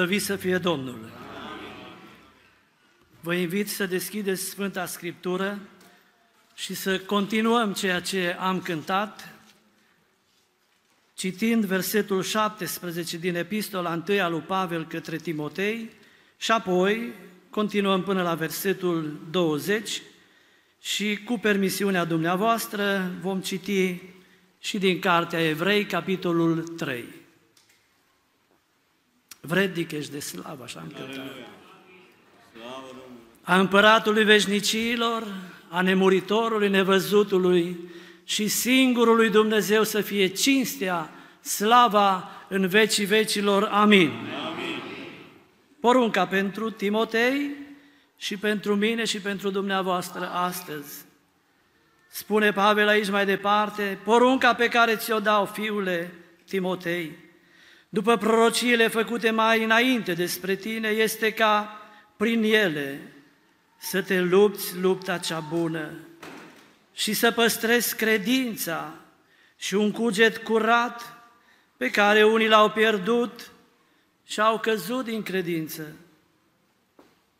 Slăvit să fie Domnul! Vă invit să deschideți Sfânta Scriptură și să continuăm ceea ce am cântat, citind versetul 17 din Epistola 1 a lui Pavel către Timotei și apoi continuăm până la versetul 20 și cu permisiunea dumneavoastră vom citi și din Cartea Evrei, capitolul 3. Vrednic ești de slavă, așa am cântat. A împăratului veșnicilor, a nemuritorului, nevăzutului și singurului Dumnezeu să fie cinstea, slava în vecii vecilor. Amin. Amin. Porunca pentru Timotei și pentru mine și pentru dumneavoastră astăzi. Spune Pavel aici mai departe, porunca pe care ți-o dau, fiule Timotei, după prorociile făcute mai înainte despre tine, este ca prin ele să te lupți lupta cea bună și să păstrezi credința și un cuget curat pe care unii l-au pierdut și au căzut din credință.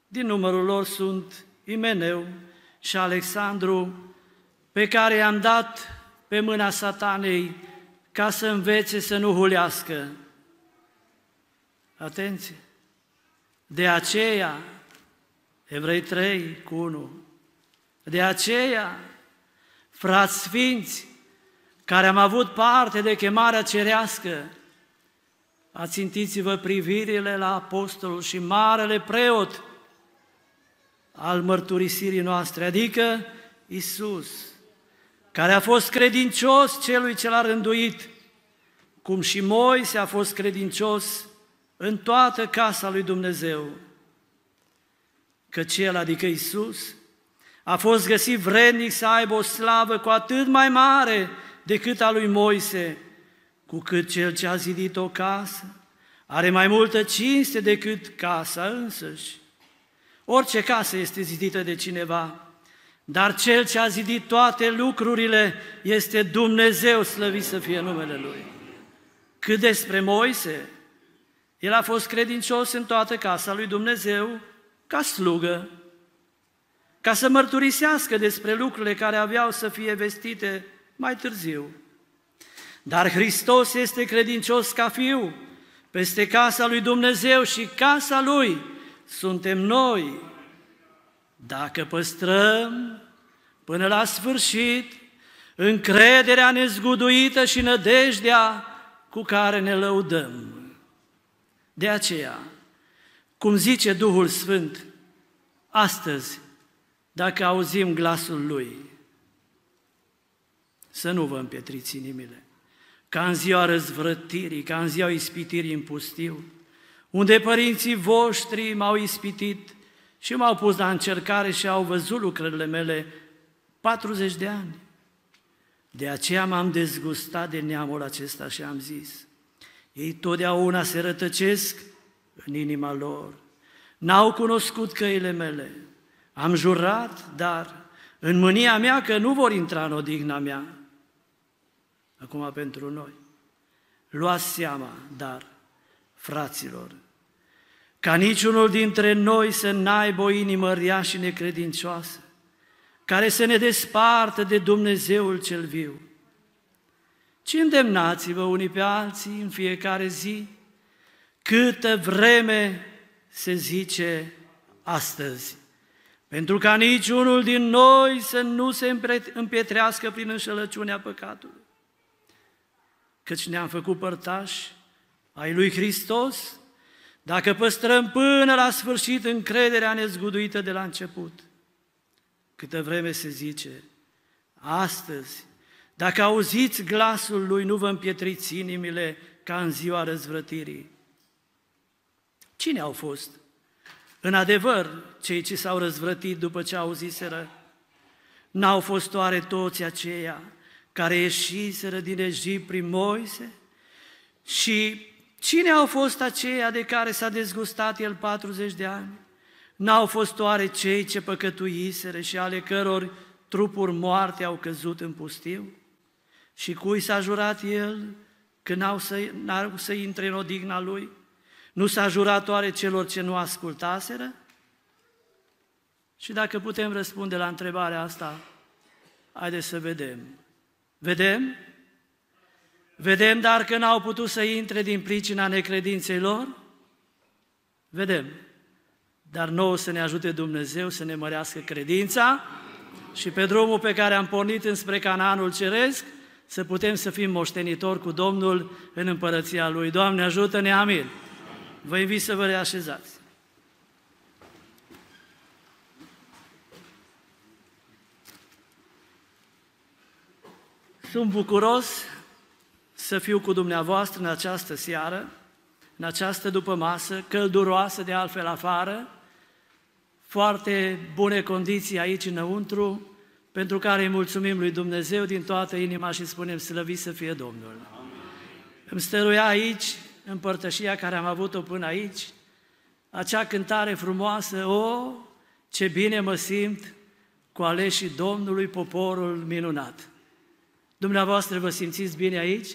Din numărul lor sunt Imeneu și Alexandru, pe care i-am dat pe mâna satanei ca să învețe să nu hulească. Atenție! De aceea, Evrei 3 cu 1, de aceea, frați sfinți, care am avut parte de chemarea cerească, ațintiți-vă privirile la apostolul și marele preot al mărturisirii noastre, adică Isus, care a fost credincios celui ce l-a rânduit, cum și Moise a fost credincios în toată casa lui Dumnezeu. Că cel, adică Isus, a fost găsit vrednic să aibă o slavă cu atât mai mare decât a lui Moise, cu cât cel ce a zidit o casă are mai multă cinste decât casa însăși. Orice casă este zidită de cineva, dar cel ce a zidit toate lucrurile este Dumnezeu, slăvit să fie numele Lui. Cât despre Moise, el a fost credincios în toată casa lui Dumnezeu ca slugă, ca să mărturisească despre lucrurile care aveau să fie vestite mai târziu. Dar Hristos este credincios ca fiu peste casa lui Dumnezeu și casa lui suntem noi. Dacă păstrăm până la sfârșit încrederea nezguduită și nădejdea cu care ne lăudăm. De aceea, cum zice Duhul Sfânt, astăzi, dacă auzim glasul Lui, să nu vă împietriți inimile, ca în ziua răzvrătirii, ca în ziua ispitirii în pustiu, unde părinții voștri m-au ispitit și m-au pus la încercare și au văzut lucrările mele 40 de ani. De aceea m-am dezgustat de neamul acesta și am zis, ei totdeauna se rătăcesc în inima lor, n-au cunoscut căile mele, am jurat, dar în mânia mea că nu vor intra în odihna mea. Acum pentru noi, luați seama, dar, fraților, ca niciunul dintre noi să n-aibă o inimă rea și necredincioasă, care să ne despartă de Dumnezeul cel viu. Ci îndemnați-vă unii pe alții în fiecare zi, câtă vreme se zice astăzi, pentru ca niciunul din noi să nu se împietrească prin înșelăciunea păcatului. Căci ne-am făcut părtași ai lui Hristos, dacă păstrăm până la sfârșit încrederea nezguduită de la început. Câtă vreme se zice, astăzi, dacă auziți glasul lui, nu vă împietriți inimile ca în ziua răzvrătirii. Cine au fost? În adevăr, cei ce s-au răzvrătit după ce auziseră, n-au fost oare toți aceia care ieșiseră din Egipt prin Moise? Și cine au fost aceia de care s-a dezgustat el 40 de ani? N-au fost oare cei ce păcătuiseră și ale căror trupuri moarte au căzut în pustiu? Și cui s-a jurat el că n-au să, n-au să intre în odigna lui? Nu s-a jurat oare celor ce nu ascultaseră? Și dacă putem răspunde la întrebarea asta, haideți să vedem. Vedem? Vedem, dar că n-au putut să intre din pricina necredinței lor? Vedem. Dar nouă să ne ajute Dumnezeu să ne mărească credința și pe drumul pe care am pornit înspre Canaanul Ceresc, să putem să fim moștenitori cu Domnul în împărăția Lui. Doamne, ajută-ne, amin. Vă invit să vă reașezați. Sunt bucuros să fiu cu dumneavoastră în această seară, în această după masă, călduroasă de altfel afară, foarte bune condiții aici înăuntru, pentru care îi mulțumim lui Dumnezeu din toată inima și spunem slăvit să fie Domnul. Amin. Îmi stăruia aici, în părtășia care am avut-o până aici, acea cântare frumoasă, o, ce bine mă simt cu aleșii Domnului, poporul minunat. Dumneavoastră vă simțiți bine aici?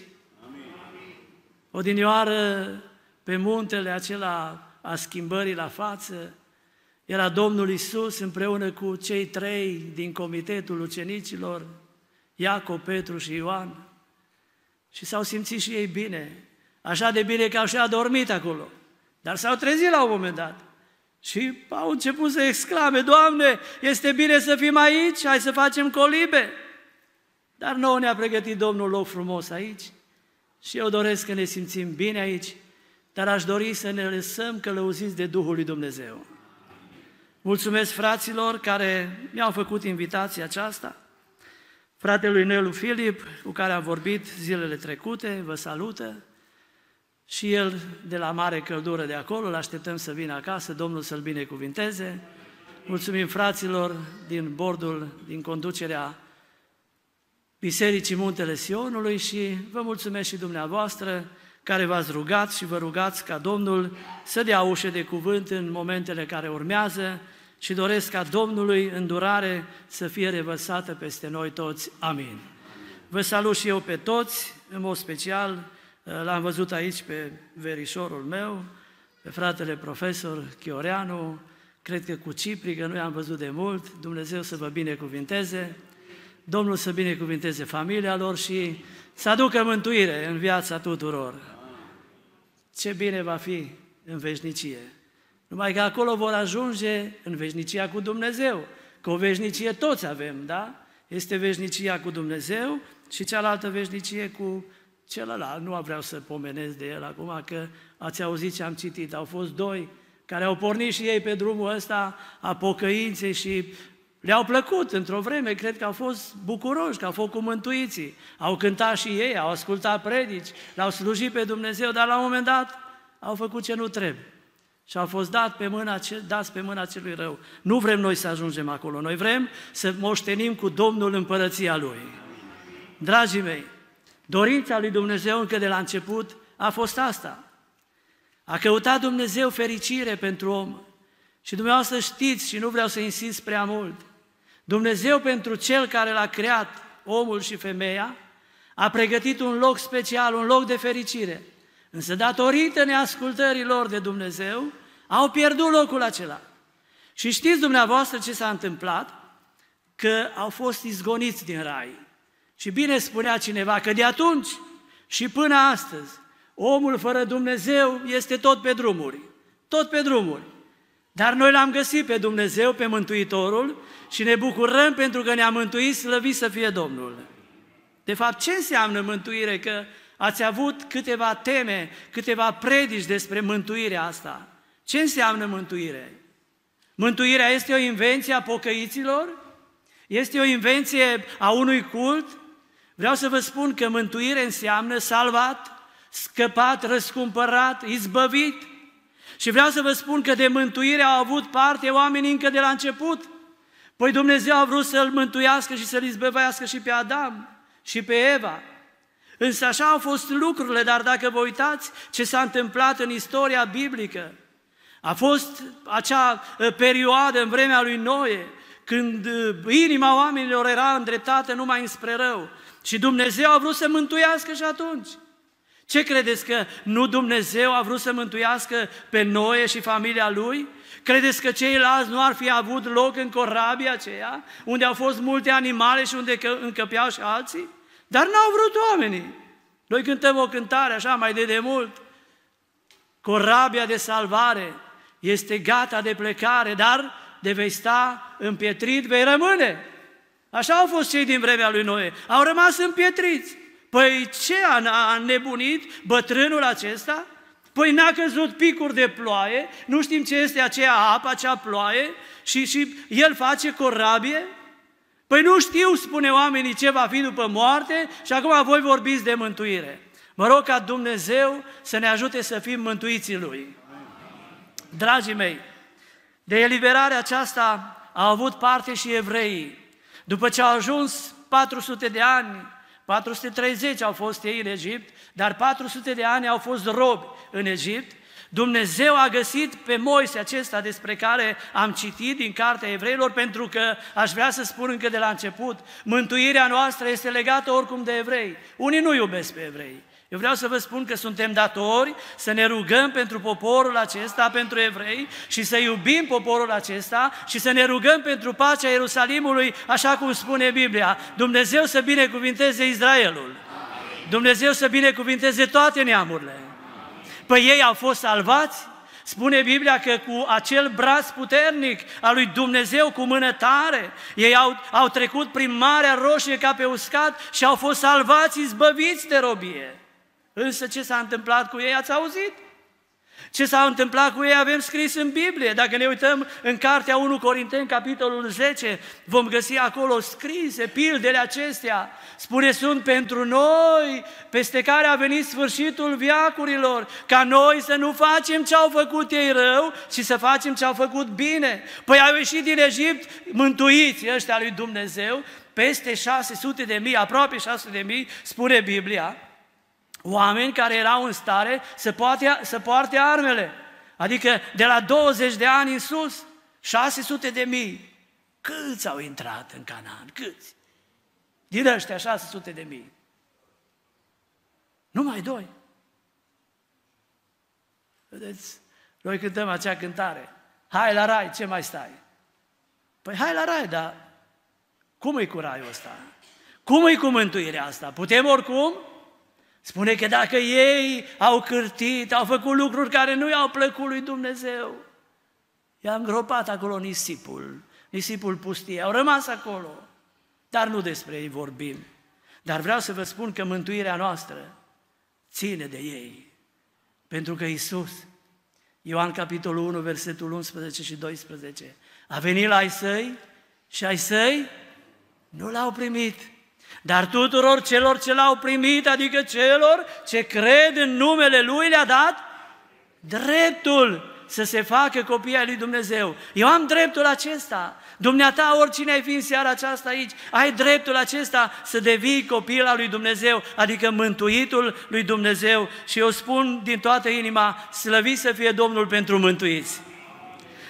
O dinioară pe muntele acela a schimbării la față, era Domnul Isus împreună cu cei trei din comitetul ucenicilor, Iacob, Petru și Ioan, și s-au simțit și ei bine, așa de bine că au și adormit acolo. Dar s-au trezit la un moment dat și au început să exclame, Doamne, este bine să fim aici, hai să facem colibe. Dar nouă ne-a pregătit Domnul loc frumos aici și eu doresc că ne simțim bine aici, dar aș dori să ne lăsăm călăuziți de Duhul lui Dumnezeu. Mulțumesc fraților care mi-au făcut invitația aceasta. Fratelui Nelu Filip, cu care am vorbit zilele trecute, vă salută. Și el de la mare căldură de acolo, îl așteptăm să vină acasă, Domnul să-l binecuvinteze. Mulțumim fraților din bordul, din conducerea Bisericii Muntele Sionului și vă mulțumesc și dumneavoastră care v-ați rugat și vă rugați ca Domnul să dea ușe de cuvânt în momentele care urmează și doresc ca Domnului îndurare să fie revărsată peste noi toți. Amin. Vă salut și eu pe toți, în mod special l-am văzut aici pe verișorul meu, pe fratele profesor Chioreanu, cred că cu Cipri, că nu i-am văzut de mult, Dumnezeu să vă binecuvinteze, Domnul să binecuvinteze familia lor și să aducă mântuire în viața tuturor. Ce bine va fi în veșnicie! Numai că acolo vor ajunge în veșnicia cu Dumnezeu, că o veșnicie toți avem, da? Este veșnicia cu Dumnezeu și cealaltă veșnicie cu celălalt. Nu vreau să pomenesc de el acum, că ați auzit ce am citit. Au fost doi care au pornit și ei pe drumul ăsta a pocăinței și le-au plăcut într-o vreme, cred că au fost bucuroși, că au fost cu mântuiții. Au cântat și ei, au ascultat predici, l-au slujit pe Dumnezeu, dar la un moment dat au făcut ce nu trebuie și au fost dat pe mâna, dați pe mâna celui rău. Nu vrem noi să ajungem acolo, noi vrem să moștenim cu Domnul împărăția Lui. Dragii mei, dorința lui Dumnezeu încă de la început a fost asta. A căutat Dumnezeu fericire pentru om. Și dumneavoastră știți și nu vreau să insist prea mult. Dumnezeu pentru cel care l-a creat, omul și femeia, a pregătit un loc special, un loc de fericire. Însă datorită neascultărilor de Dumnezeu, au pierdut locul acela. Și știți dumneavoastră ce s-a întâmplat? Că au fost izgoniți din rai. Și bine spunea cineva că de atunci și până astăzi, omul fără Dumnezeu este tot pe drumuri. Tot pe drumuri. Dar noi l-am găsit pe Dumnezeu, pe Mântuitorul și ne bucurăm pentru că ne-a mântuit, slăvit să fie Domnul. De fapt, ce înseamnă mântuire? Că Ați avut câteva teme, câteva predici despre mântuirea asta. Ce înseamnă mântuire? Mântuirea este o invenție a pocăiților? Este o invenție a unui cult? Vreau să vă spun că mântuire înseamnă salvat, scăpat, răscumpărat, izbăvit. Și vreau să vă spun că de mântuire au avut parte oamenii încă de la început. Păi Dumnezeu a vrut să-l mântuiască și să-l izbăvească și pe Adam și pe Eva. Însă așa au fost lucrurile, dar dacă vă uitați ce s-a întâmplat în istoria biblică, a fost acea ă, perioadă în vremea lui Noe, când ă, inima oamenilor era îndreptată numai înspre rău. Și Dumnezeu a vrut să mântuiască și atunci. Ce credeți că nu Dumnezeu a vrut să mântuiască pe Noe și familia lui? Credeți că ceilalți nu ar fi avut loc în corabia aceea, unde au fost multe animale și unde încăpeau și alții? Dar n-au vrut oamenii. Noi cântăm o cântare așa mai de demult. Corabia de salvare este gata de plecare, dar de vei sta împietrit, vei rămâne. Așa au fost cei din vremea lui Noe. Au rămas împietriți. Păi ce a nebunit bătrânul acesta? Păi n-a căzut picuri de ploaie, nu știm ce este aceea apă, acea ploaie și, și el face corabie? Păi nu știu, spune oamenii, ce va fi după moarte și acum voi vorbiți de mântuire. Mă rog ca Dumnezeu să ne ajute să fim mântuiții Lui. Dragii mei, de eliberarea aceasta au avut parte și evreii. După ce au ajuns 400 de ani, 430 au fost ei în Egipt, dar 400 de ani au fost robi în Egipt. Dumnezeu a găsit pe Moise acesta despre care am citit din Cartea Evreilor, pentru că aș vrea să spun încă de la început, mântuirea noastră este legată oricum de evrei. Unii nu iubesc pe evrei, eu vreau să vă spun că suntem datori să ne rugăm pentru poporul acesta, pentru evrei și să iubim poporul acesta și să ne rugăm pentru pacea Ierusalimului, așa cum spune Biblia. Dumnezeu să binecuvinteze Israelul. Dumnezeu să binecuvinteze toate neamurile. Păi ei au fost salvați? Spune Biblia că cu acel braț puternic al lui Dumnezeu, cu mână tare, ei au, au trecut prin Marea Roșie ca pe uscat și au fost salvați, izbăviți de robie. Însă ce s-a întâmplat cu ei, ați auzit? Ce s-a întâmplat cu ei avem scris în Biblie. Dacă ne uităm în cartea 1 Corinteni, capitolul 10, vom găsi acolo scrise pildele acestea. Spune, sunt pentru noi, peste care a venit sfârșitul viacurilor, ca noi să nu facem ce au făcut ei rău, ci să facem ce au făcut bine. Păi au ieșit din Egipt mântuiți ăștia lui Dumnezeu, peste 600 de mii, aproape 600 de mii, spune Biblia, Oameni care erau în stare să, poate, să poarte armele. Adică de la 20 de ani în sus, 600 de mii. Câți au intrat în Canaan? Câți? Din ăștia 600 de mii. Numai doi. Vedeți, noi cântăm acea cântare. Hai la rai, ce mai stai? Păi hai la rai, dar cum e cu raiul ăsta? Cum e cu mântuirea asta? Putem oricum? Spune că dacă ei au cârtit, au făcut lucruri care nu i-au plăcut lui Dumnezeu, i-a îngropat acolo nisipul, nisipul pustie, au rămas acolo. Dar nu despre ei vorbim. Dar vreau să vă spun că mântuirea noastră ține de ei. Pentru că Isus, Ioan capitolul 1, versetul 11 și 12, a venit la ai săi și ai săi nu l-au primit. Dar tuturor celor ce l-au primit, adică celor ce cred în numele Lui, le-a dat dreptul să se facă copii ai lui Dumnezeu. Eu am dreptul acesta. Dumneata, oricine ai fi în seara aceasta aici, ai dreptul acesta să devii copil al lui Dumnezeu, adică mântuitul lui Dumnezeu. Și eu spun din toată inima, slăvit să fie Domnul pentru mântuiți.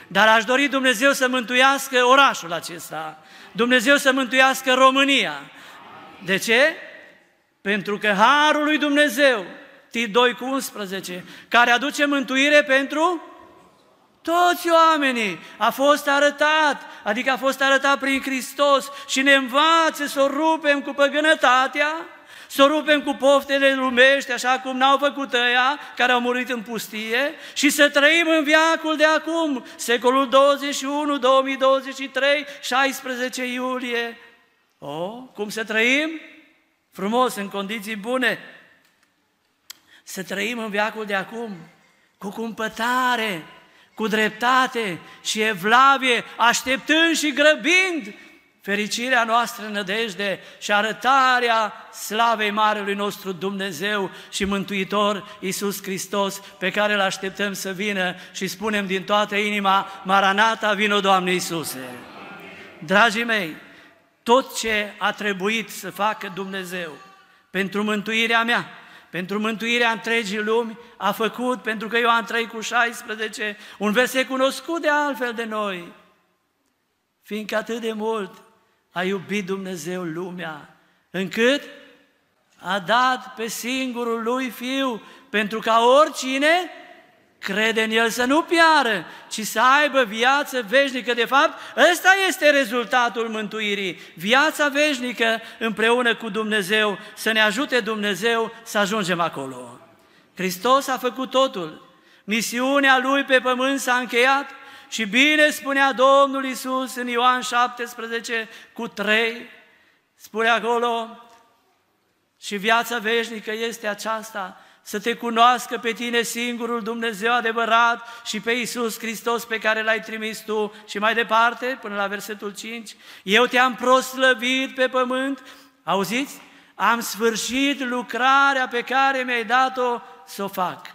Dar aș dori Dumnezeu să mântuiască orașul acesta, Dumnezeu să mântuiască România, de ce? Pentru că Harul lui Dumnezeu, Tit 2 cu 11, care aduce mântuire pentru toți oamenii, a fost arătat, adică a fost arătat prin Hristos și ne învață să o rupem cu păgânătatea, să o rupem cu poftele lumești, așa cum n-au făcut ăia care au murit în pustie și să trăim în viacul de acum, secolul 21, 2023, 16 iulie Oh, cum să trăim? Frumos, în condiții bune. Să trăim în viacul de acum, cu cumpătare, cu dreptate și evlavie, așteptând și grăbind fericirea noastră nădejde și arătarea slavei Marelui nostru Dumnezeu și Mântuitor Iisus Hristos, pe care îl așteptăm să vină și spunem din toată inima, Maranata, vino Doamne Iisuse! Dragii mei, tot ce a trebuit să facă Dumnezeu pentru mântuirea mea, pentru mântuirea întregii lumi, a făcut, pentru că Ioan 3 cu 16, un verset cunoscut de altfel de noi, fiindcă atât de mult a iubit Dumnezeu lumea, încât a dat pe singurul lui Fiu, pentru ca oricine crede în El să nu piară, ci să aibă viață veșnică. De fapt, ăsta este rezultatul mântuirii. Viața veșnică împreună cu Dumnezeu, să ne ajute Dumnezeu să ajungem acolo. Hristos a făcut totul. Misiunea Lui pe pământ s-a încheiat și bine spunea Domnul Isus în Ioan 17 cu 3, spune acolo, și viața veșnică este aceasta, să te cunoască pe tine singurul Dumnezeu adevărat și pe Iisus Hristos pe care l-ai trimis tu. Și mai departe, până la versetul 5, eu te-am proslăvit pe pământ, auziți? Am sfârșit lucrarea pe care mi-ai dat-o să o fac.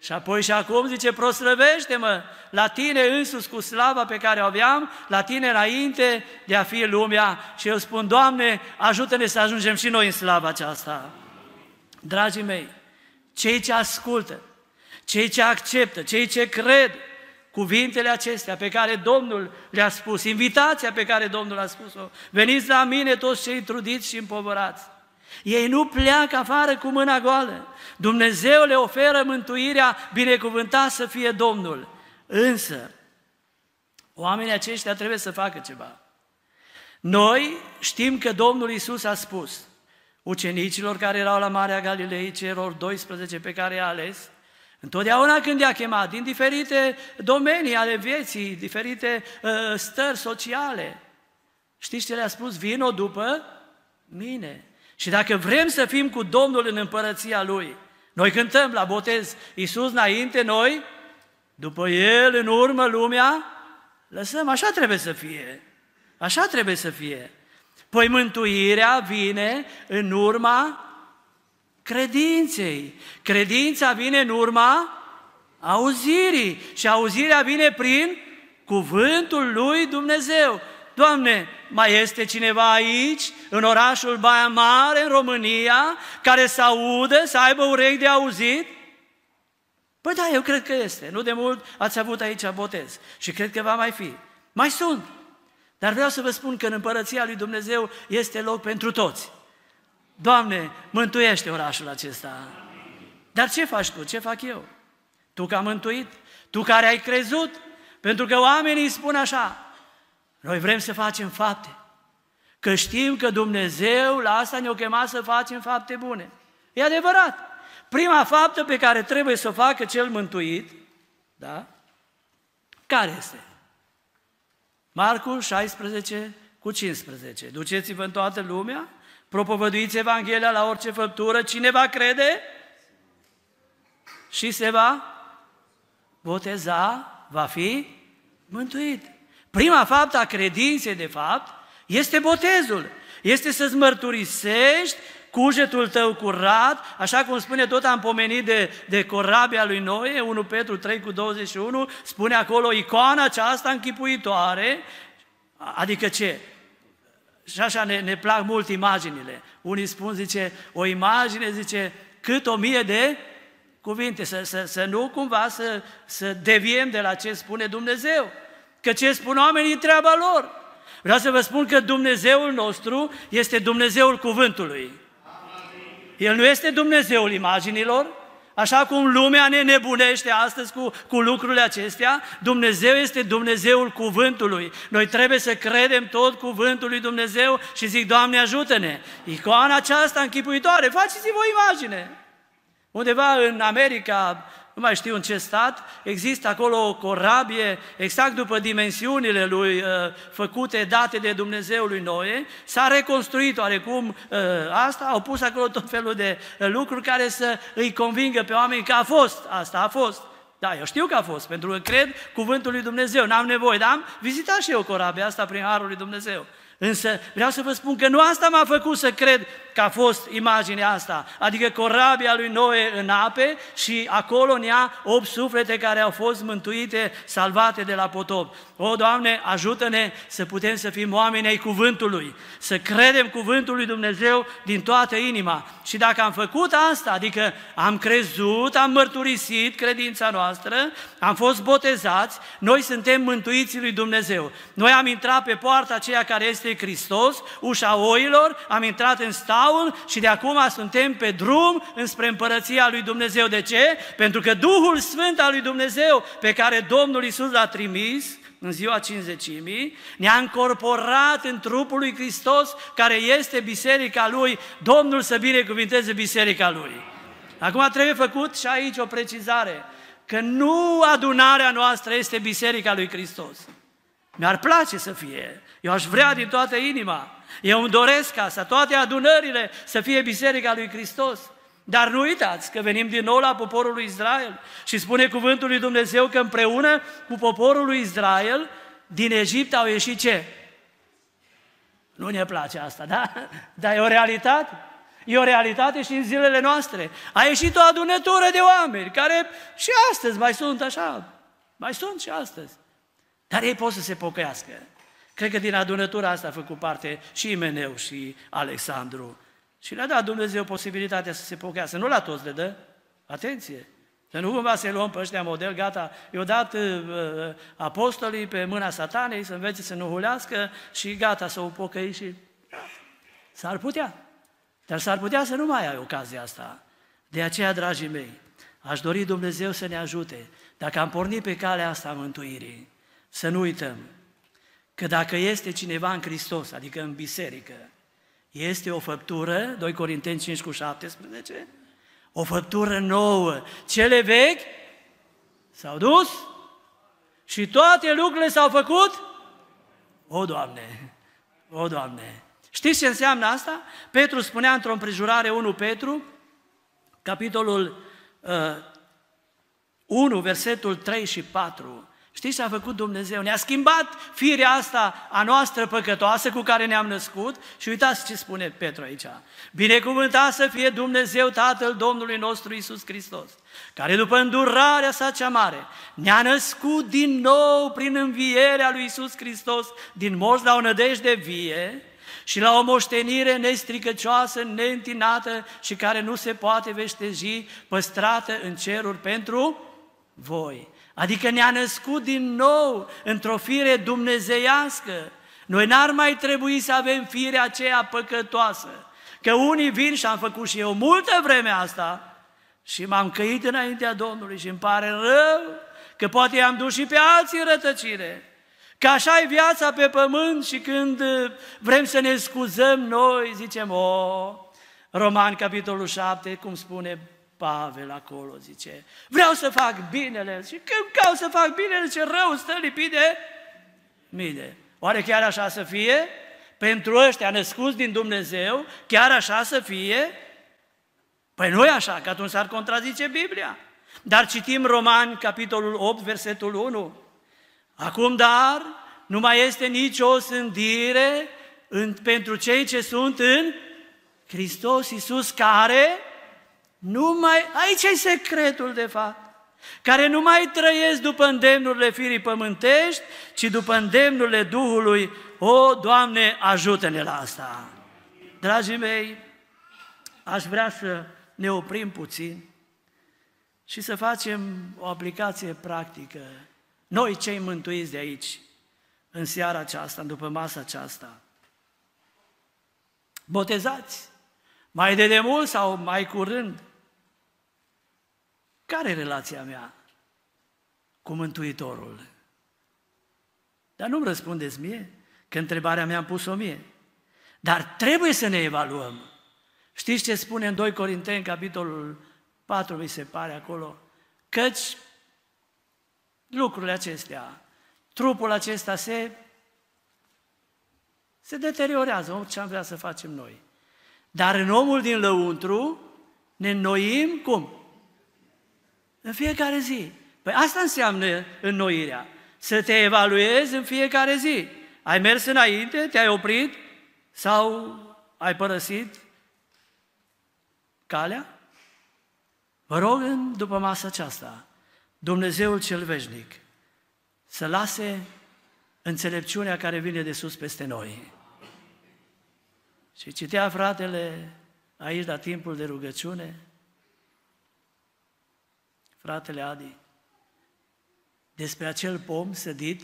Și apoi și acum zice, proslăvește-mă la tine însus cu slava pe care o aveam, la tine înainte de a fi lumea. Și eu spun, Doamne, ajută-ne să ajungem și noi în slava aceasta. Dragii mei, cei ce ascultă, cei ce acceptă, cei ce cred cuvintele acestea pe care Domnul le-a spus, invitația pe care Domnul a spus-o, veniți la mine toți cei trudiți și împovărați. Ei nu pleacă afară cu mâna goală. Dumnezeu le oferă mântuirea, binecuvântat să fie Domnul. Însă, oamenii aceștia trebuie să facă ceva. Noi știm că Domnul Isus a spus ucenicilor care erau la Marea Galilei, celor 12 pe care i-a ales, întotdeauna când i-a chemat, din diferite domenii ale vieții, diferite uh, stări sociale, știți ce le-a spus? Vino după mine. Și dacă vrem să fim cu Domnul în împărăția Lui, noi cântăm la botez, Iisus înainte, noi, după El, în urmă, lumea, lăsăm, așa trebuie să fie. Așa trebuie să fie. Păi mântuirea vine în urma credinței. Credința vine în urma auzirii și auzirea vine prin cuvântul lui Dumnezeu. Doamne, mai este cineva aici, în orașul Baia Mare, în România, care să audă, să aibă urechi de auzit? Păi da, eu cred că este. Nu de mult ați avut aici botez și cred că va mai fi. Mai sunt. Dar vreau să vă spun că în împărăția lui Dumnezeu este loc pentru toți. Doamne, mântuiește orașul acesta. Dar ce faci tu? Ce fac eu? Tu că am mântuit? Tu care ai crezut? Pentru că oamenii spun așa, noi vrem să facem fapte. Că știm că Dumnezeu la asta ne-a chemat să facem fapte bune. E adevărat. Prima faptă pe care trebuie să o facă cel mântuit, da? Care este? Marcu 16 cu 15. Duceți-vă în toată lumea, propovăduiți Evanghelia la orice făptură, cine va crede și se va boteza, va fi mântuit. Prima faptă a credinței, de fapt, este botezul. Este să-ți mărturisești cugetul tău curat, așa cum spune tot am pomenit de, de corabia lui Noe, 1 Petru 3 cu 21, spune acolo icoana aceasta închipuitoare, adică ce? Și așa ne, ne plac mult imaginile. Unii spun, zice, o imagine, zice, cât o mie de cuvinte, să, să, să nu cumva să, să deviem de la ce spune Dumnezeu. Că ce spun oamenii e treaba lor. Vreau să vă spun că Dumnezeul nostru este Dumnezeul cuvântului. El nu este Dumnezeul imaginilor, așa cum lumea ne nebunește astăzi cu, cu lucrurile acestea, Dumnezeu este Dumnezeul cuvântului. Noi trebuie să credem tot cuvântul lui Dumnezeu și zic, Doamne ajută-ne! Icoana aceasta închipuitoare, faceți-vă o imagine! Undeva în America, nu mai știu în ce stat, există acolo o corabie, exact după dimensiunile lui, uh, făcute, date de Dumnezeu lui Noe, s-a reconstruit oarecum uh, asta, au pus acolo tot felul de uh, lucruri care să îi convingă pe oameni că a fost, asta a fost. Da, eu știu că a fost, pentru că cred cuvântul lui Dumnezeu, n-am nevoie, dar am vizitat și eu corabia asta prin Harul lui Dumnezeu. Însă vreau să vă spun că nu asta m-a făcut să cred că a fost imaginea asta, adică corabia lui Noe în ape și acolo în ea opt suflete care au fost mântuite, salvate de la potop. O, Doamne, ajută-ne să putem să fim oameni ai cuvântului, să credem cuvântul lui Dumnezeu din toată inima. Și dacă am făcut asta, adică am crezut, am mărturisit credința noastră, am fost botezați, noi suntem mântuiții lui Dumnezeu. Noi am intrat pe poarta aceea care este este Hristos, ușa oilor, am intrat în staul și de acum suntem pe drum înspre împărăția lui Dumnezeu. De ce? Pentru că Duhul Sfânt al lui Dumnezeu, pe care Domnul Isus l-a trimis, în ziua cinzecimii, ne-a încorporat în trupul lui Hristos, care este biserica lui, Domnul să binecuvinteze biserica lui. Acum trebuie făcut și aici o precizare, că nu adunarea noastră este biserica lui Hristos. Mi-ar place să fie, eu aș vrea din toată inima, eu îmi doresc ca să toate adunările să fie biserica lui Hristos. Dar nu uitați că venim din nou la poporul lui Israel și spune cuvântul lui Dumnezeu că împreună cu poporul lui Israel din Egipt au ieșit ce? Nu ne place asta, da? Dar e o realitate. E o realitate și în zilele noastre. A ieșit o adunătură de oameni care și astăzi mai sunt așa. Mai sunt și astăzi. Dar ei pot să se pocăiască. Cred că din adunătura asta a făcut parte și Imeneu și Alexandru și le-a dat Dumnezeu posibilitatea să se pocăiască. Nu la toți le dă. Atenție! Să nu cumva să luăm pe ăștia model, gata, i-au dat uh, uh, apostolii pe mâna satanei să învețe să nu hulească și gata, să o pocăi și S-ar putea. Dar s-ar putea să nu mai ai ocazia asta. De aceea, dragii mei, aș dori Dumnezeu să ne ajute, dacă am pornit pe calea asta a mântuirii, să nu uităm că dacă este cineva în Hristos, adică în biserică, este o făptură, 2 Corinteni 5 cu 17, o făptură nouă. Cele vechi s-au dus și toate lucrurile s-au făcut? O, Doamne! O, Doamne! Știți ce înseamnă asta? Petru spunea într-o împrejurare 1 Petru, capitolul uh, 1, versetul 3 și 4, Știți ce a făcut Dumnezeu? Ne-a schimbat firea asta a noastră păcătoasă cu care ne-am născut și uitați ce spune Petru aici. Binecuvântat să fie Dumnezeu Tatăl Domnului nostru Isus Hristos, care după îndurarea sa cea mare ne-a născut din nou prin învierea lui Isus Hristos din morți la o nădejde vie și la o moștenire nestricăcioasă, neîntinată și care nu se poate veșteji, păstrată în ceruri pentru voi Adică ne-a născut din nou într-o fire dumnezeiască. Noi n-ar mai trebui să avem firea aceea păcătoasă. Că unii vin și am făcut și eu multă vreme asta și m-am căit înaintea Domnului și îmi pare rău că poate i-am dus și pe alții în rătăcire. Că așa e viața pe pământ și când vrem să ne scuzăm noi, zicem, o, Roman, capitolul 7, cum spune Pavel acolo, zice, vreau să fac binele și când caut să fac binele, ce rău stă lipit de mine. Oare chiar așa să fie? Pentru ăștia născuți din Dumnezeu, chiar așa să fie? Păi nu e așa, că atunci s-ar contrazice Biblia. Dar citim Romani, capitolul 8, versetul 1. Acum, dar, nu mai este nicio sândire în, pentru cei ce sunt în Hristos Iisus, care nu mai, aici e secretul de fapt, care nu mai trăiesc după îndemnurile firii pământești, ci după îndemnurile Duhului. O, Doamne, ajută-ne la asta! Dragii mei, aș vrea să ne oprim puțin și să facem o aplicație practică. Noi, cei mântuiți de aici, în seara aceasta, după masa aceasta, botezați, mai de demult sau mai curând, care e relația mea cu Mântuitorul? Dar nu-mi răspundeți mie, că întrebarea mea am pus-o mie. Dar trebuie să ne evaluăm. Știți ce spune în 2 Corinteni, capitolul 4, mi se pare acolo? Căci lucrurile acestea, trupul acesta se, se deteriorează, ce am vrea să facem noi. Dar în omul din lăuntru ne înnoim cum? În fiecare zi. Păi asta înseamnă înnoirea. Să te evaluezi în fiecare zi. Ai mers înainte, te-ai oprit sau ai părăsit calea? Vă rog, după masa aceasta, Dumnezeul cel veșnic să lase înțelepciunea care vine de sus peste noi. Și citea fratele aici la timpul de rugăciune, fratele Adi, despre acel pom sădit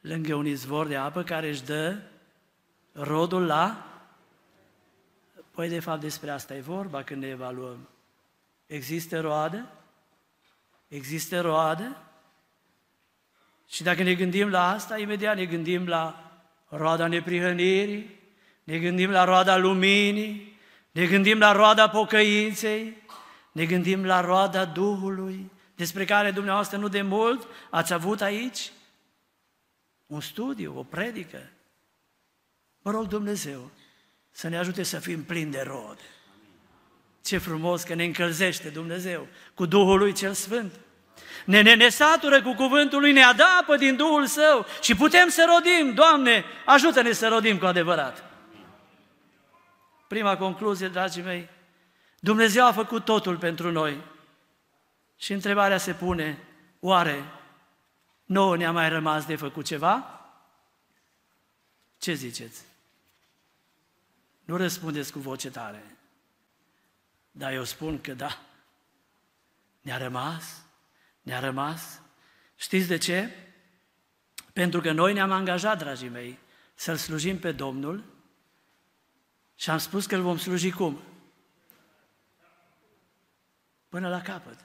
lângă un izvor de apă care își dă rodul la... Păi, de fapt, despre asta e vorba când ne evaluăm. Există roade? Există roade? Și dacă ne gândim la asta, imediat ne gândim la roada neprihănirii, ne gândim la roada luminii, ne gândim la roada pocăinței, ne gândim la roada Duhului, despre care dumneavoastră nu de mult ați avut aici un studiu, o predică. Mă rog Dumnezeu să ne ajute să fim plini de rod. Ce frumos că ne încălzește Dumnezeu cu Duhul lui cel Sfânt. Ne, ne, ne satură cu cuvântul lui, ne adapă din Duhul Său și putem să rodim. Doamne, ajută-ne să rodim cu adevărat. Prima concluzie, dragii mei, Dumnezeu a făcut totul pentru noi. Și întrebarea se pune, oare nouă ne-a mai rămas de făcut ceva? Ce ziceți? Nu răspundeți cu voce tare. Dar eu spun că da. Ne-a rămas, ne-a rămas. Știți de ce? Pentru că noi ne-am angajat, dragii mei, să-L slujim pe Domnul și am spus că îl vom sluji cum? Până la capăt.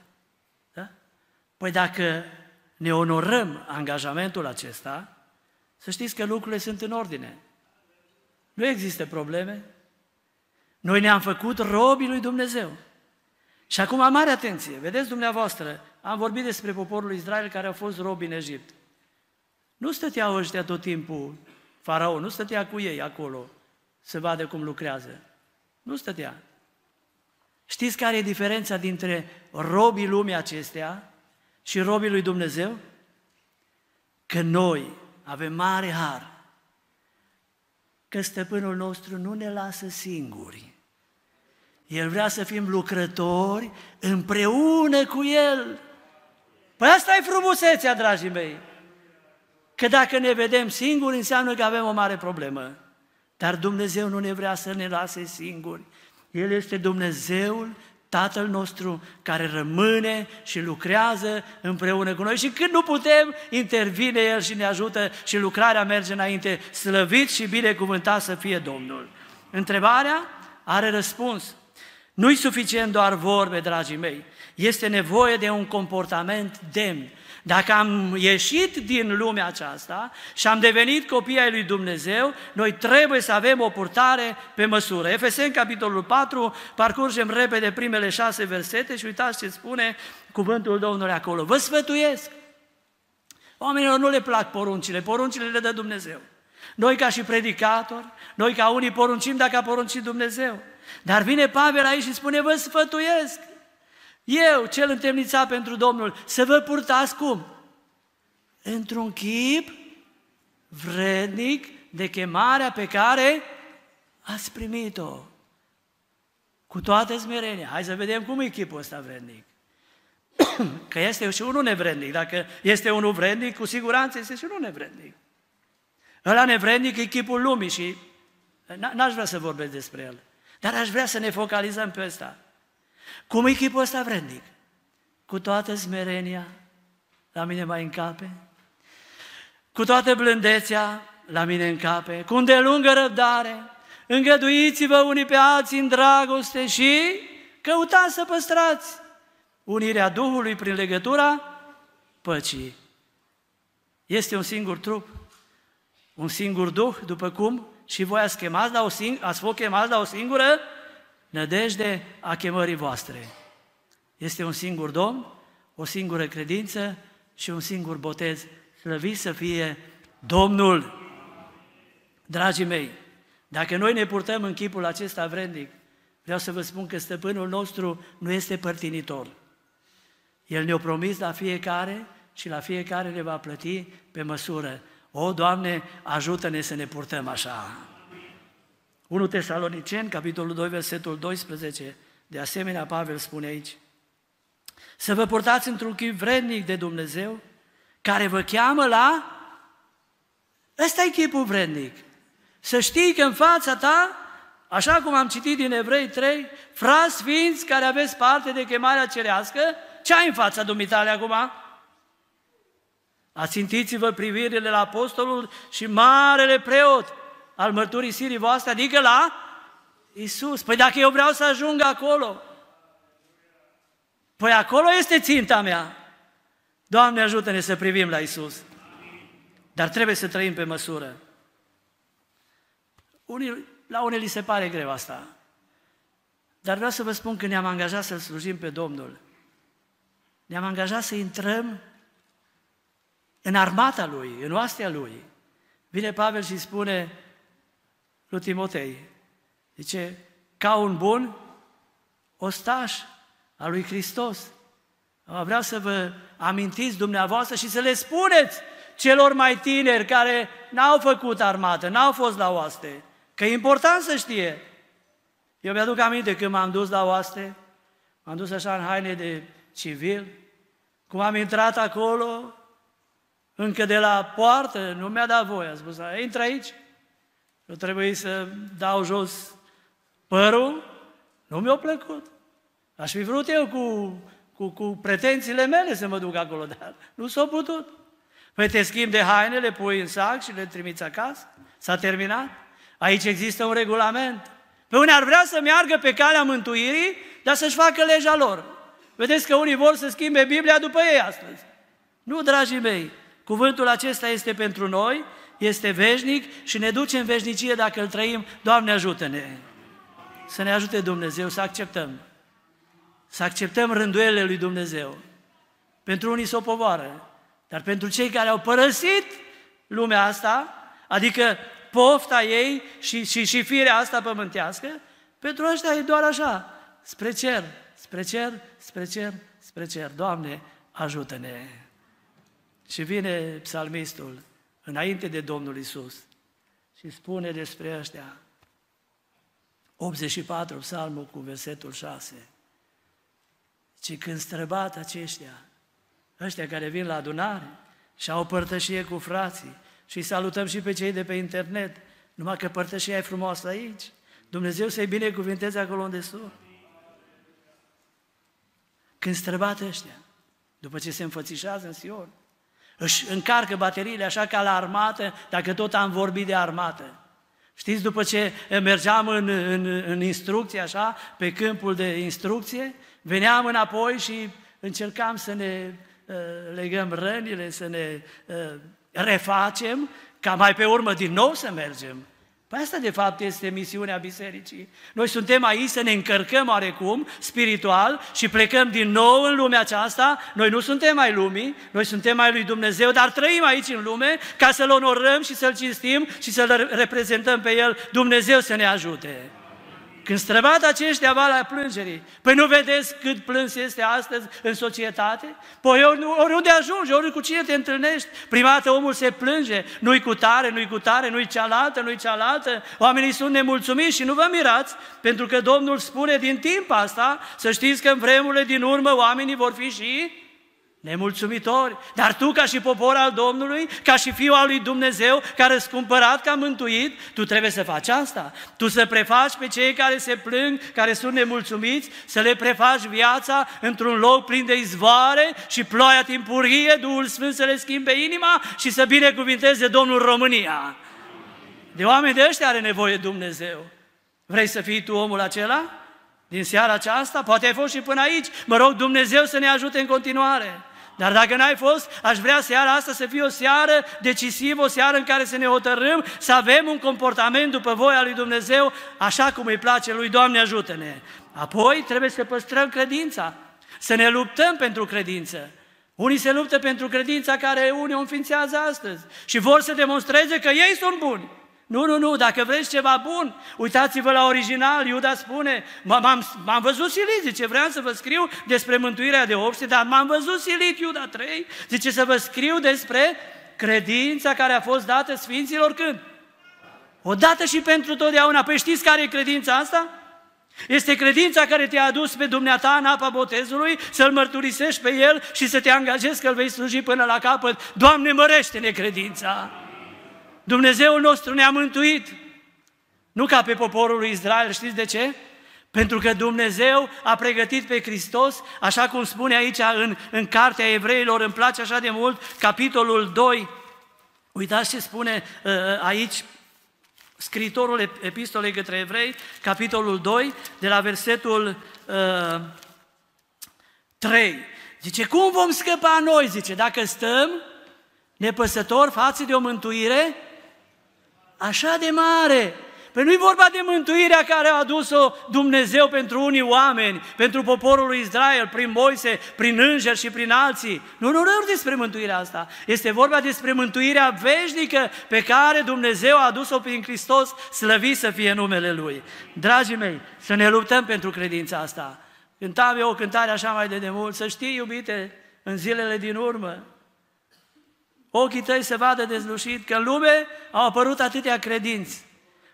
Da? Păi dacă ne onorăm angajamentul acesta, să știți că lucrurile sunt în ordine. Nu există probleme. Noi ne-am făcut robii lui Dumnezeu. Și acum, mare atenție, vedeți dumneavoastră, am vorbit despre poporul Israel care au fost robi în Egipt. Nu stăteau ăștia tot timpul, faraon, nu stătea cu ei acolo să vadă cum lucrează. Nu stătea. Știți care e diferența dintre robii lumii acestea și robii lui Dumnezeu? Că noi avem mare har, că stăpânul nostru nu ne lasă singuri. El vrea să fim lucrători împreună cu El. Păi asta e frumusețea, dragii mei. Că dacă ne vedem singuri, înseamnă că avem o mare problemă. Dar Dumnezeu nu ne vrea să ne lase singuri. El este Dumnezeul, Tatăl nostru, care rămâne și lucrează împreună cu noi și când nu putem, intervine El și ne ajută și lucrarea merge înainte. Slăvit și binecuvântat să fie Domnul. Întrebarea are răspuns. Nu-i suficient doar vorbe, dragii mei, este nevoie de un comportament demn. Dacă am ieșit din lumea aceasta și am devenit copii ai lui Dumnezeu, noi trebuie să avem o purtare pe măsură. Efeseni, capitolul 4, parcurgem repede primele șase versete și uitați ce spune cuvântul Domnului acolo. Vă sfătuiesc! Oamenilor nu le plac poruncile, poruncile le dă Dumnezeu. Noi ca și predicatori, noi ca unii poruncim dacă a poruncit Dumnezeu. Dar vine Pavel aici și spune, vă sfătuiesc, eu, cel întemnițat pentru Domnul, să vă purtați cum? Într-un chip vrednic de chemarea pe care ați primit-o. Cu toată smerenia. Hai să vedem cum e chipul ăsta vrednic. Că este și unul nevrednic. Dacă este unul vrednic, cu siguranță este și unul nevrednic. Ăla nevrednic e chipul lumii și n-aș vrea să vorbesc despre el. Dar aș vrea să ne focalizăm pe ăsta. Cum e chipul ăsta vrednic? Cu toată smerenia, la mine mai încape, cu toată blândețea, la mine încape, cu îndelungă răbdare, îngăduiți-vă unii pe alții în dragoste și căutați să păstrați unirea Duhului prin legătura păcii. Este un singur trup, un singur Duh, după cum și voi ați, chemați la o sing- ați fost chemați la o singură nădejde a chemării voastre. Este un singur Domn, o singură credință și un singur botez. Slăvit să fie Domnul! Dragii mei, dacă noi ne purtăm în chipul acesta vrednic, vreau să vă spun că stăpânul nostru nu este părtinitor. El ne-a promis la fiecare și la fiecare le va plăti pe măsură. O, Doamne, ajută-ne să ne purtăm așa. 1 Tesaloniceni, capitolul 2, versetul 12, de asemenea Pavel spune aici, să vă purtați într-un chip vrednic de Dumnezeu, care vă cheamă la... Ăsta e chipul vrednic. Să știi că în fața ta, așa cum am citit din Evrei 3, frați sfinți care aveți parte de chemarea cerească, ce ai în fața dumitale acum? Ațintiți-vă privirile la apostolul și marele preot, al mărturisirii voastre, adică la Isus. Păi dacă eu vreau să ajung acolo, păi acolo este ținta mea. Doamne, ajută-ne să privim la Isus. Dar trebuie să trăim pe măsură. Unii, la unii li se pare greu asta. Dar vreau să vă spun că ne-am angajat să slujim pe Domnul. Ne-am angajat să intrăm în armata Lui, în oastea Lui. Vine Pavel și spune lui Timotei, zice, ca un bun ostaș al lui Hristos. Vreau să vă amintiți dumneavoastră și să le spuneți celor mai tineri care n-au făcut armată, n-au fost la oaste, că e important să știe. Eu mi-aduc aminte când m-am dus la oaste, m-am dus așa în haine de civil, cum am intrat acolo, încă de la poartă, nu mi-a dat voie, a spus, intră aici. Eu trebuie să dau jos părul, nu mi-a plăcut. Aș fi vrut eu cu, cu, cu pretențiile mele să mă duc acolo, dar nu s-a putut. Păi te schimbi de haine, le pui în sac și le trimiți acasă? S-a terminat? Aici există un regulament. Pe unii ar vrea să meargă pe calea mântuirii, dar să-și facă legea lor. Vedeți că unii vor să schimbe Biblia după ei astăzi. Nu, dragii mei, cuvântul acesta este pentru noi, este veșnic și ne duce în veșnicie dacă îl trăim. Doamne ajută-ne! Să ne ajute Dumnezeu să acceptăm. Să acceptăm rânduielile lui Dumnezeu. Pentru unii s-o povară, dar pentru cei care au părăsit lumea asta, adică pofta ei și, și, și firea asta pământească, pentru ăștia e doar așa, spre cer, spre cer, spre cer, spre cer. Doamne, ajută-ne! Și vine psalmistul înainte de Domnul Isus și spune despre ăștia, 84, psalmul cu versetul 6, ci când străbat aceștia, ăștia care vin la adunare și au părtășie cu frații și salutăm și pe cei de pe internet, numai că părtășia e frumoasă aici, Dumnezeu să-i binecuvinteze acolo unde sunt. Când străbat ăștia, după ce se înfățișează în Sion, își încarcă bateriile așa ca la armată, dacă tot am vorbit de armată. Știți, după ce mergeam în, în, în instrucție, așa, pe câmpul de instrucție, veneam înapoi și încercam să ne uh, legăm rănile, să ne uh, refacem, ca mai pe urmă din nou să mergem. Păi asta de fapt este misiunea bisericii. Noi suntem aici să ne încărcăm oarecum spiritual și plecăm din nou în lumea aceasta. Noi nu suntem mai lumii, noi suntem mai lui Dumnezeu, dar trăim aici în lume ca să-L onorăm și să-L cinstim și să-L reprezentăm pe El. Dumnezeu să ne ajute. Când străbat aceștia valea plângerii, păi nu vedeți cât plâns este astăzi în societate? Păi oriunde ajungi, oriunde cu cine te întâlnești, prima dată omul se plânge, nu-i cu tare, nu-i cu tare, nu-i cealaltă, nu-i cealaltă, oamenii sunt nemulțumiți și nu vă mirați, pentru că Domnul spune din timp asta, să știți că în vremurile din urmă oamenii vor fi și nemulțumitori. Dar tu, ca și popor al Domnului, ca și fiul al lui Dumnezeu, care îți cumpărat ca mântuit, tu trebuie să faci asta. Tu să prefaci pe cei care se plâng, care sunt nemulțumiți, să le prefaci viața într-un loc plin de izvoare și ploaia timpurie, Duhul Sfânt să le schimbe inima și să binecuvinteze Domnul România. De oameni de ăștia are nevoie Dumnezeu. Vrei să fii tu omul acela? Din seara aceasta? Poate ai fost și până aici. Mă rog Dumnezeu să ne ajute în continuare. Dar dacă n-ai fost, aș vrea seara asta să fie o seară decisivă, o seară în care să ne hotărâm, să avem un comportament după voia lui Dumnezeu, așa cum îi place lui, Doamne ajută-ne. Apoi trebuie să păstrăm credința, să ne luptăm pentru credință. Unii se luptă pentru credința care unii o înființează astăzi și vor să demonstreze că ei sunt buni. Nu, nu, nu, dacă vreți ceva bun, uitați-vă la original, Iuda spune, m-am, m-am văzut silit, zice, vreau să vă scriu despre mântuirea de obște, dar m-am văzut silit, Iuda 3, zice să vă scriu despre credința care a fost dată Sfinților când? Odată și pentru totdeauna. Păi știți care e credința asta? Este credința care te-a adus pe dumneata în apa botezului, să-L mărturisești pe El și să te angajezi că Îl vei sluji până la capăt. Doamne, mărește-ne credința! Dumnezeul nostru ne-a mântuit. Nu ca pe poporul lui Israel, știți de ce? Pentru că Dumnezeu a pregătit pe Hristos, așa cum spune aici în, în Cartea Evreilor, îmi place așa de mult, capitolul 2. Uitați ce spune uh, aici, scritorul epistolei către evrei, capitolul 2, de la versetul uh, 3. Zice, cum vom scăpa noi? Zice, dacă stăm nepăsători față de o mântuire așa de mare. Păi nu-i vorba de mântuirea care a adus-o Dumnezeu pentru unii oameni, pentru poporul lui Israel, prin Moise, prin îngeri și prin alții. Nu, nu, nu despre mântuirea asta. Este vorba despre mântuirea veșnică pe care Dumnezeu a adus-o prin Hristos, slăvit să fie numele Lui. Dragii mei, să ne luptăm pentru credința asta. Cântam eu o cântare așa mai de demult, să știi, iubite, în zilele din urmă, ochii tăi să vadă dezlușit că în lume au apărut atâtea credinți.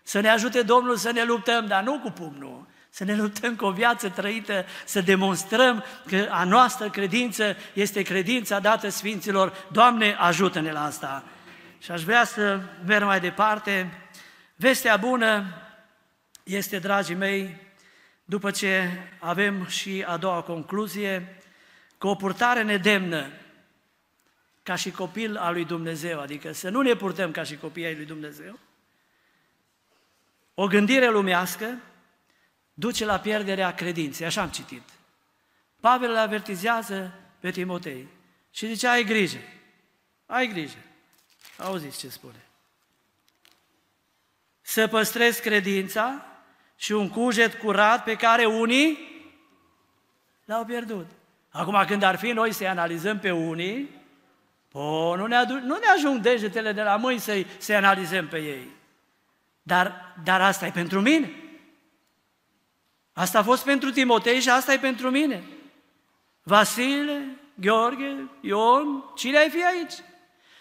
Să ne ajute Domnul să ne luptăm, dar nu cu pumnul, să ne luptăm cu o viață trăită, să demonstrăm că a noastră credință este credința dată Sfinților. Doamne, ajută-ne la asta! Și aș vrea să merg mai departe. Vestea bună este, dragii mei, după ce avem și a doua concluzie, că o purtare nedemnă ca și copil al lui Dumnezeu, adică să nu ne purtăm ca și copii ai lui Dumnezeu, o gândire lumească duce la pierderea credinței, așa am citit. Pavel îl avertizează pe Timotei și zice, ai grijă, ai grijă. Auziți ce spune. Să păstrezi credința și un cuget curat pe care unii l-au pierdut. Acum când ar fi noi să analizăm pe unii, po, nu ne, adu- nu ne ajung degetele de la mâini să-i, să analizăm pe ei. Dar, dar asta e pentru mine. Asta a fost pentru Timotei și asta e pentru mine. Vasile, Gheorghe, Ion, cine ai fi aici?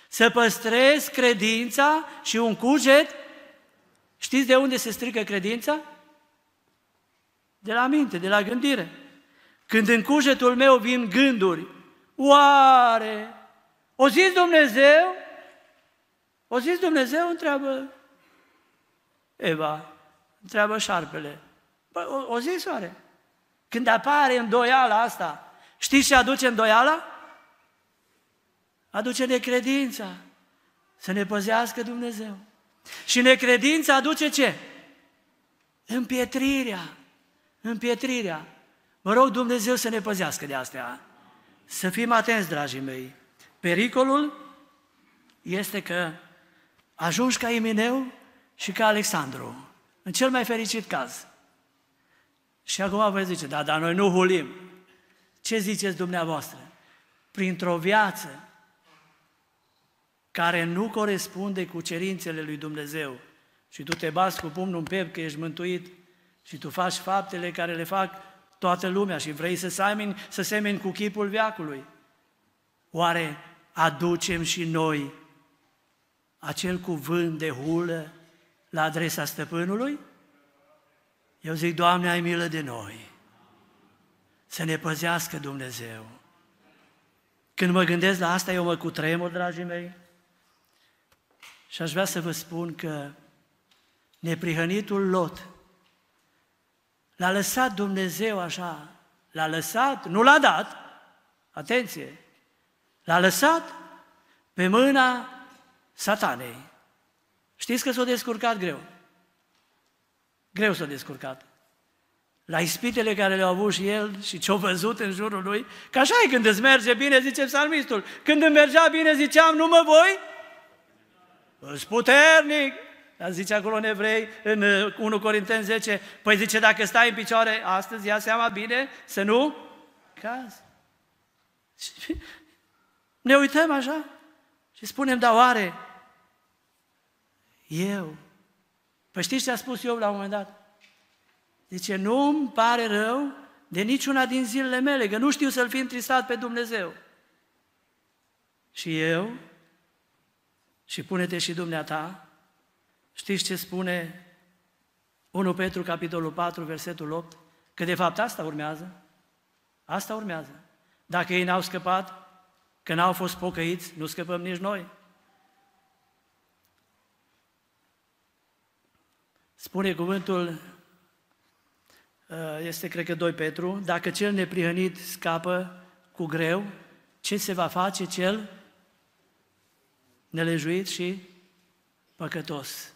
Să păstrezi credința și un cuget. Știți de unde se strică credința? De la minte, de la gândire. Când în cugetul meu vin gânduri, oare o zis Dumnezeu? O zis Dumnezeu, întreabă Eva, întreabă șarpele. Bă, o, o zis oare? Când apare îndoiala asta, știți ce aduce îndoiala? Aduce necredința. Să ne păzească Dumnezeu. Și necredința aduce ce? Împietrirea. Împietrirea. Mă rog Dumnezeu să ne păzească de astea. Să fim atenți, dragii mei. Pericolul este că ajungi ca Emineu și ca Alexandru, în cel mai fericit caz. Și acum vă zice, da, dar noi nu hulim. Ce ziceți dumneavoastră? Printr-o viață care nu corespunde cu cerințele lui Dumnezeu și tu te bați cu pumnul în piept că ești mântuit și tu faci faptele care le fac toată lumea și vrei să semeni, să semeni cu chipul viacului. Oare aducem și noi acel cuvânt de hulă la adresa stăpânului? Eu zic, Doamne, ai milă de noi. Să ne păzească Dumnezeu. Când mă gândesc la asta, eu mă cutremur, dragii mei, și aș vrea să vă spun că neprihănitul Lot l-a lăsat Dumnezeu așa, l-a lăsat, nu l-a dat, atenție, L-a lăsat pe mâna satanei. Știți că s-a descurcat greu. Greu s-a descurcat. La ispitele care le-au avut și el și ce-au văzut în jurul lui, că așa e când îți merge bine, zice psalmistul. Când îmi mergea bine, ziceam, nu mă voi? Îți puternic, dar zice acolo în evrei, în 1 uh, Corinteni 10, păi zice, dacă stai în picioare astăzi, ia seama bine să nu caz. Ne uităm așa și spunem, da oare eu? Păi știți ce a spus eu la un moment dat? Zice, nu îmi pare rău de niciuna din zilele mele, că nu știu să-L fi întristat pe Dumnezeu. Și eu, și pune-te și dumneata, știți ce spune 1 Petru, capitolul 4, versetul 8? Că de fapt asta urmează. Asta urmează. Dacă ei n-au scăpat, Că n-au fost pocăiți, nu scăpăm nici noi. Spune cuvântul, uh, este cred că 2 Petru, dacă cel neprihănit scapă cu greu, ce se va face cel nelejuit și păcătos?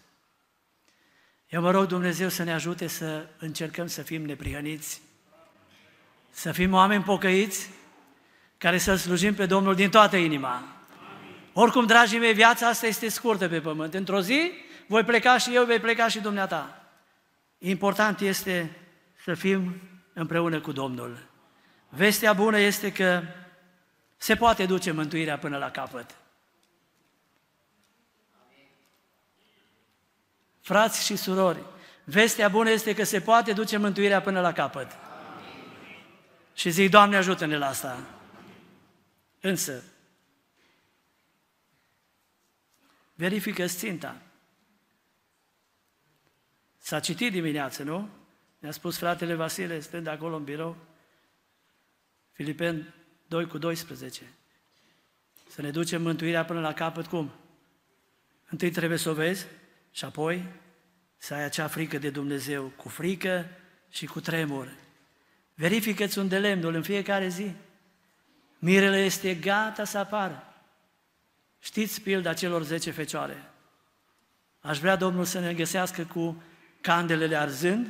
Eu mă rog Dumnezeu să ne ajute să încercăm să fim neprihăniți, să fim oameni pocăiți, care să slujim pe Domnul din toată inima. Oricum, dragii mei, viața asta este scurtă pe pământ. Într-o zi voi pleca și eu, vei pleca și dumneata. Important este să fim împreună cu Domnul. Vestea bună este că se poate duce mântuirea până la capăt. Frați și surori, vestea bună este că se poate duce mântuirea până la capăt. Și zic, Doamne, ajută-ne la asta. Însă, verifică ținta. S-a citit dimineață, nu? Mi-a spus fratele Vasile, stând acolo în birou, Filipen 2 cu 12. Să ne ducem mântuirea până la capăt cum? Întâi trebuie să o vezi și apoi să ai acea frică de Dumnezeu, cu frică și cu tremur. Verifică-ți unde lemnul în fiecare zi. Mirele este gata să apară. Știți pilda celor zece fecioare? Aș vrea Domnul să ne găsească cu candelele arzând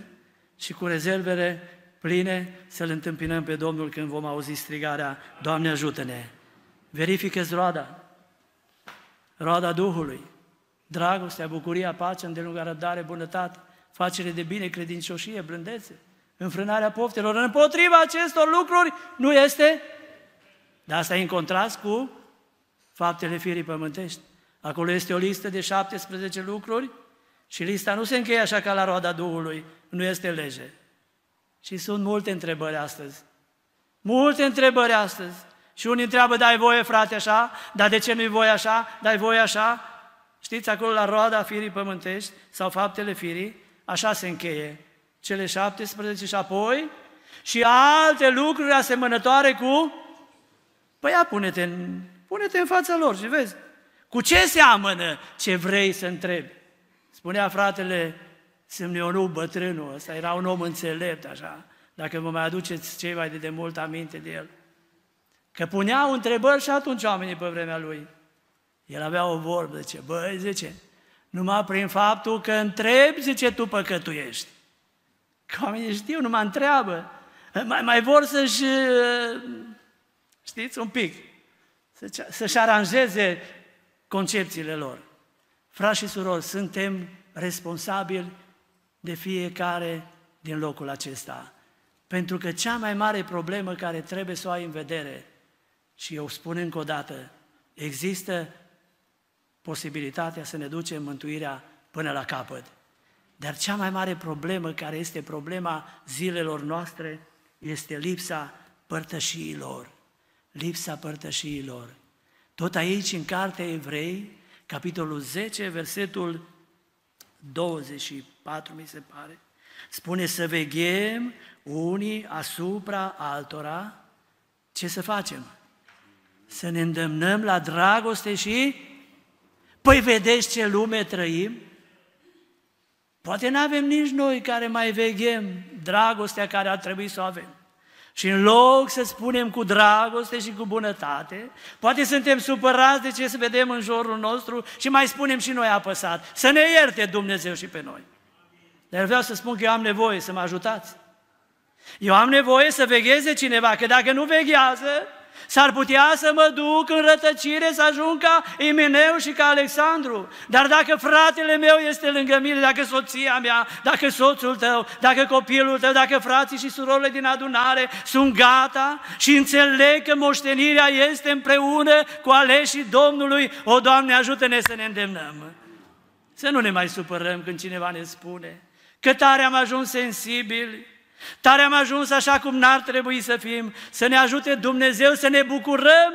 și cu rezervele pline să-L întâmpinăm pe Domnul când vom auzi strigarea, Doamne ajută-ne! Verifică-ți roada, roada Duhului, dragostea, bucuria, pacea, îndelungarea răbdare, bunătate, facere de bine, credincioșie, blândețe, înfrânarea poftelor. Împotriva acestor lucruri nu este, dar asta e în contrast cu faptele firii pământești. Acolo este o listă de 17 lucruri și lista nu se încheie așa ca la roada Duhului, nu este lege. Și sunt multe întrebări astăzi. Multe întrebări astăzi. Și unii întreabă, dai voie frate așa? Dar de ce nu-i voie așa? Dai voie așa? Știți, acolo la roada firii pământești sau faptele firii, așa se încheie. Cele 17 și apoi și alte lucruri asemănătoare cu... Păi ia, pune-te în, pune-te în fața lor și vezi. Cu ce seamănă ce vrei să întrebi? Spunea fratele Semnionu, bătrânul, ăsta era un om înțelept, așa, dacă vă mai aduceți cei mai de demult aminte de el. Că puneau întrebări și atunci oamenii pe vremea lui. El avea o vorbă, zice, băi, zice, numai prin faptul că întrebi, zice, tu păcătuiești. Că oamenii știu, nu mă întreabă. Mai, mai vor să-și, știți, un pic, să-și aranjeze concepțiile lor. Frați și surori, suntem responsabili de fiecare din locul acesta. Pentru că cea mai mare problemă care trebuie să o ai în vedere, și eu spun încă o dată, există posibilitatea să ne ducem mântuirea până la capăt. Dar cea mai mare problemă, care este problema zilelor noastre, este lipsa părtășiilor. Lipsa părtășiilor. Tot aici, în Cartea Evrei, capitolul 10, versetul 24, mi se pare, spune să veghem unii asupra altora, ce să facem? Să ne îndemnăm la dragoste și Păi vedeți ce lume trăim? Poate nu avem nici noi care mai veghem dragostea care ar trebui să o avem. Și în loc să spunem cu dragoste și cu bunătate, poate suntem supărați de ce să vedem în jurul nostru și mai spunem și noi apăsat. Să ne ierte Dumnezeu și pe noi. Dar vreau să spun că eu am nevoie să mă ajutați. Eu am nevoie să vegheze cineva, că dacă nu veghează, S-ar putea să mă duc în rătăcire, să ajung ca Imeneu și ca Alexandru. Dar dacă fratele meu este lângă mine, dacă soția mea, dacă soțul tău, dacă copilul tău, dacă frații și surorile din adunare sunt gata și înțeleg că moștenirea este împreună cu aleșii Domnului, o, Doamne, ajută-ne să ne îndemnăm. Să nu ne mai supărăm când cineva ne spune că tare am ajuns sensibili, Tare am ajuns așa cum n-ar trebui să fim, să ne ajute Dumnezeu să ne bucurăm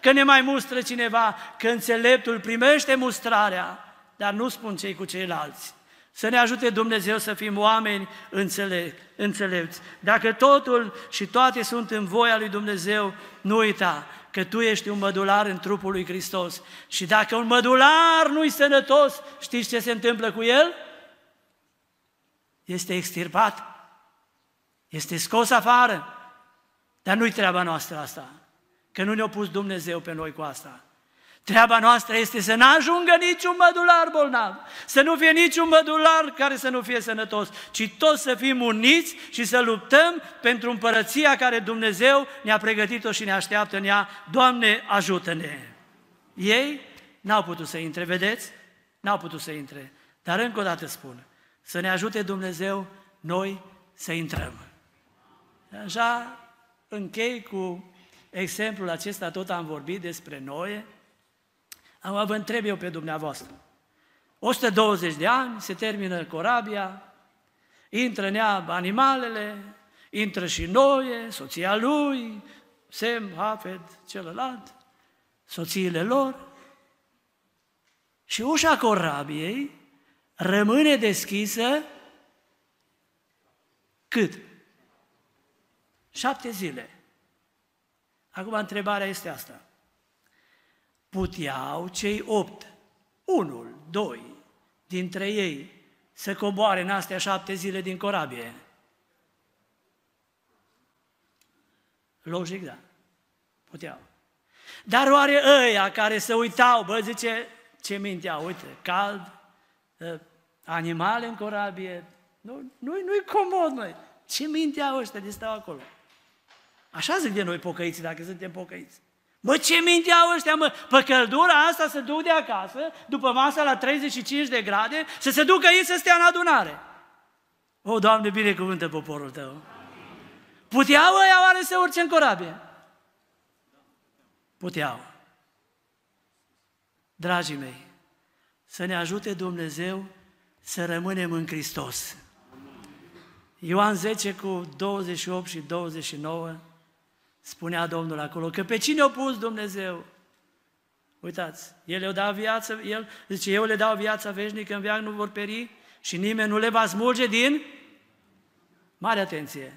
că ne mai mustră cineva, că înțeleptul primește mustrarea, dar nu spun cei cu ceilalți. Să ne ajute Dumnezeu să fim oameni înțele- înțelepți. Dacă totul și toate sunt în voia lui Dumnezeu, nu uita că tu ești un mădular în trupul lui Hristos. Și dacă un mădular nu-i sănătos, știți ce se întâmplă cu el? Este extirpat este scos afară. Dar nu-i treaba noastră asta, că nu ne-a pus Dumnezeu pe noi cu asta. Treaba noastră este să nu ajungă niciun mădular bolnav, să nu fie niciun mădular care să nu fie sănătos, ci toți să fim uniți și să luptăm pentru împărăția care Dumnezeu ne-a pregătit-o și ne așteaptă în ea. Doamne, ajută-ne! Ei n-au putut să intre, vedeți? N-au putut să intre. Dar încă o dată spun, să ne ajute Dumnezeu noi să intrăm. Așa închei cu exemplul acesta, tot am vorbit despre noi. Am vă întreb eu pe dumneavoastră. 120 de ani, se termină corabia, intră în ea animalele, intră și Noe, soția lui, Sem, Hafed, celălalt, soțiile lor. Și ușa corabiei rămâne deschisă cât? Șapte zile. Acum întrebarea este asta. Puteau cei opt, unul, doi, dintre ei, să coboare în astea șapte zile din corabie? Logic, da. Puteau. Dar oare ăia care se uitau, bă, zice, ce mintea, uite, cald, ă, animale în corabie, nu, nu, nu-i comod, măi. Ce mintea ăștia de stau acolo? Așa zic de noi pocăiți, dacă suntem pocăiți. Mă, ce minte au ăștia, mă? Pe căldura asta să duc de acasă, după masa la 35 de grade, să se ducă ei să stea în adunare. O, Doamne, binecuvântă poporul Tău. Puteau ăia oare să urce în corabie? Puteau. Dragii mei, să ne ajute Dumnezeu să rămânem în Hristos. Ioan 10 cu 28 și 29 spunea Domnul acolo, că pe cine a pus Dumnezeu? Uitați, El le dau viață, El zice, eu le dau viața veșnică, în viață nu vor peri și nimeni nu le va smulge din... Mare atenție!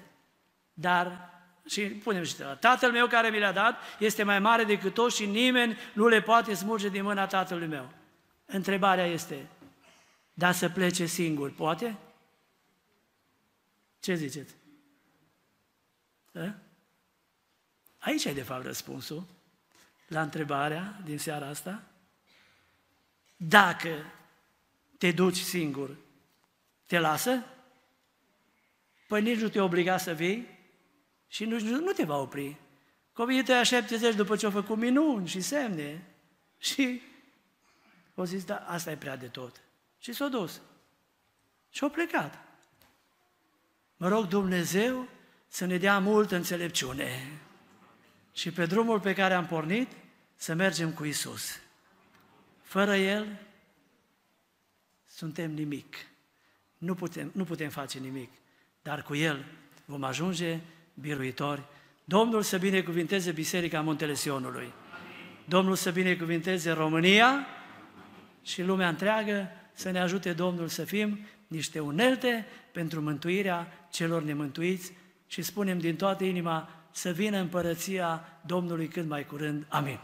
Dar, și punem și Tatăl meu care mi le-a dat este mai mare decât toți și nimeni nu le poate smulge din mâna Tatălui meu. Întrebarea este, da să plece singur, poate? Ce ziceți? Da? Aici ai de fapt răspunsul la întrebarea din seara asta. Dacă te duci singur, te lasă? Păi nici nu te obliga să vii și nu, nu te va opri. Copiii tăi aștepte după ce au făcut minuni și semne și au zis, da, asta e prea de tot. Și s-au dus. Și au plecat. Mă rog Dumnezeu să ne dea multă înțelepciune și pe drumul pe care am pornit să mergem cu Isus. Fără El suntem nimic. Nu putem, nu putem face nimic, dar cu El vom ajunge biruitori. Domnul să binecuvinteze Biserica Muntele Sionului. Domnul să binecuvinteze România și lumea întreagă, să ne ajute Domnul să fim niște unelte pentru mântuirea celor nemântuiți și spunem din toată inima să vină împărăția Domnului cât mai curând. Amin.